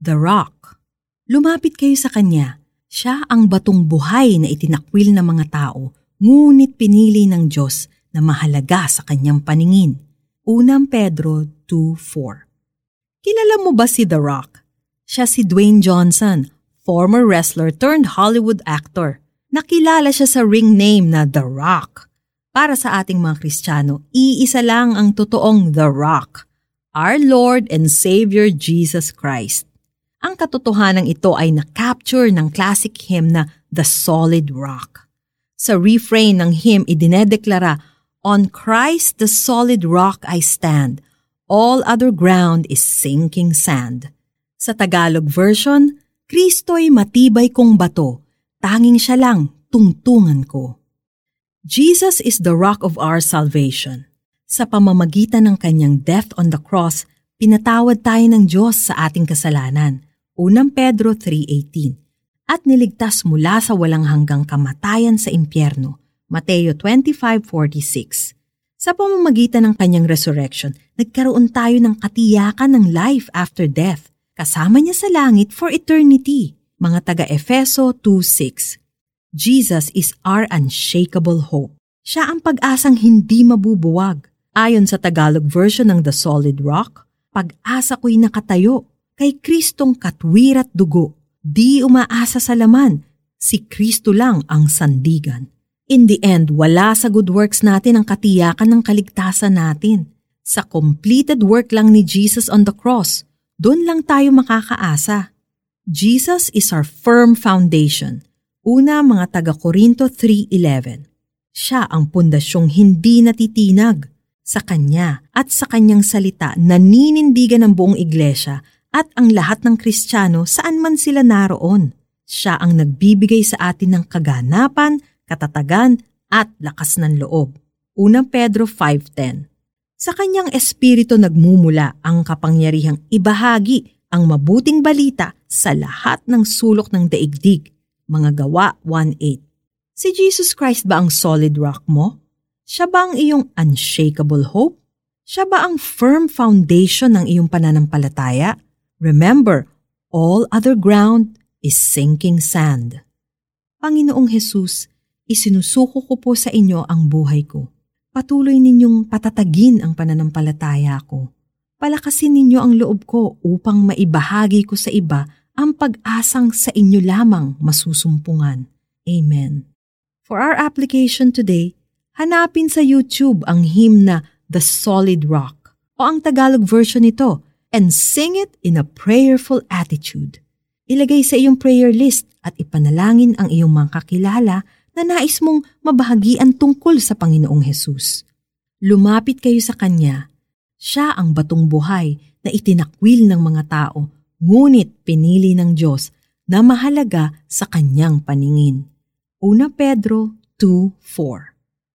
The Rock. Lumapit kayo sa Kanya. Siya ang batong buhay na itinakwil ng mga tao, ngunit pinili ng Diyos na mahalaga sa Kanyang paningin. Unang Pedro 2.4 Kilala mo ba si The Rock? Siya si Dwayne Johnson, former wrestler turned Hollywood actor. Nakilala siya sa ring name na The Rock. Para sa ating mga Kristiyano, iisa lang ang totoong The Rock, our Lord and Savior Jesus Christ. Ang katotohanan ito ay na-capture ng classic hymn na The Solid Rock. Sa refrain ng hymn, idinedeklara, On Christ the solid rock I stand, all other ground is sinking sand. Sa Tagalog version, Kristo'y matibay kong bato, tanging siya lang tungtungan ko. Jesus is the rock of our salvation. Sa pamamagitan ng kanyang death on the cross, pinatawad tayo ng Diyos sa ating kasalanan. Unang Pedro 3.18 at niligtas mula sa walang hanggang kamatayan sa impyerno. Mateo 25.46 Sa pamamagitan ng kanyang resurrection, nagkaroon tayo ng katiyakan ng life after death. Kasama niya sa langit for eternity. Mga taga-Efeso 2.6 Jesus is our unshakable hope. Siya ang pag-asang hindi mabubuwag. Ayon sa Tagalog version ng The Solid Rock, pag-asa ko'y nakatayo kay Kristong katwir at dugo. Di umaasa sa laman, si Kristo lang ang sandigan. In the end, wala sa good works natin ang katiyakan ng kaligtasan natin. Sa completed work lang ni Jesus on the cross, doon lang tayo makakaasa. Jesus is our firm foundation. Una mga taga Korinto 3.11 Siya ang pundasyong hindi natitinag. Sa Kanya at sa Kanyang salita naninindigan ng buong iglesia at ang lahat ng Kristiyano saan man sila naroon. Siya ang nagbibigay sa atin ng kaganapan, katatagan, at lakas ng loob. Unang Pedro 5.10 Sa kanyang espiritu nagmumula ang kapangyarihang ibahagi ang mabuting balita sa lahat ng sulok ng daigdig. Mga gawa 1.8 Si Jesus Christ ba ang solid rock mo? Siya ba ang iyong unshakable hope? Siya ba ang firm foundation ng iyong pananampalataya? Remember, all other ground is sinking sand. Panginoong Hesus, isinusuko ko po sa inyo ang buhay ko. Patuloy ninyong patatagin ang pananampalataya ko. Palakasin ninyo ang loob ko upang maibahagi ko sa iba ang pag-asang sa inyo lamang masusumpungan. Amen. For our application today, hanapin sa YouTube ang hymn na The Solid Rock o ang Tagalog version nito and sing it in a prayerful attitude. Ilagay sa iyong prayer list at ipanalangin ang iyong mga kakilala na nais mong mabahagian tungkol sa Panginoong Hesus. Lumapit kayo sa Kanya. Siya ang batong buhay na itinakwil ng mga tao, ngunit pinili ng Diyos na mahalaga sa Kanyang paningin. Una Pedro 2.4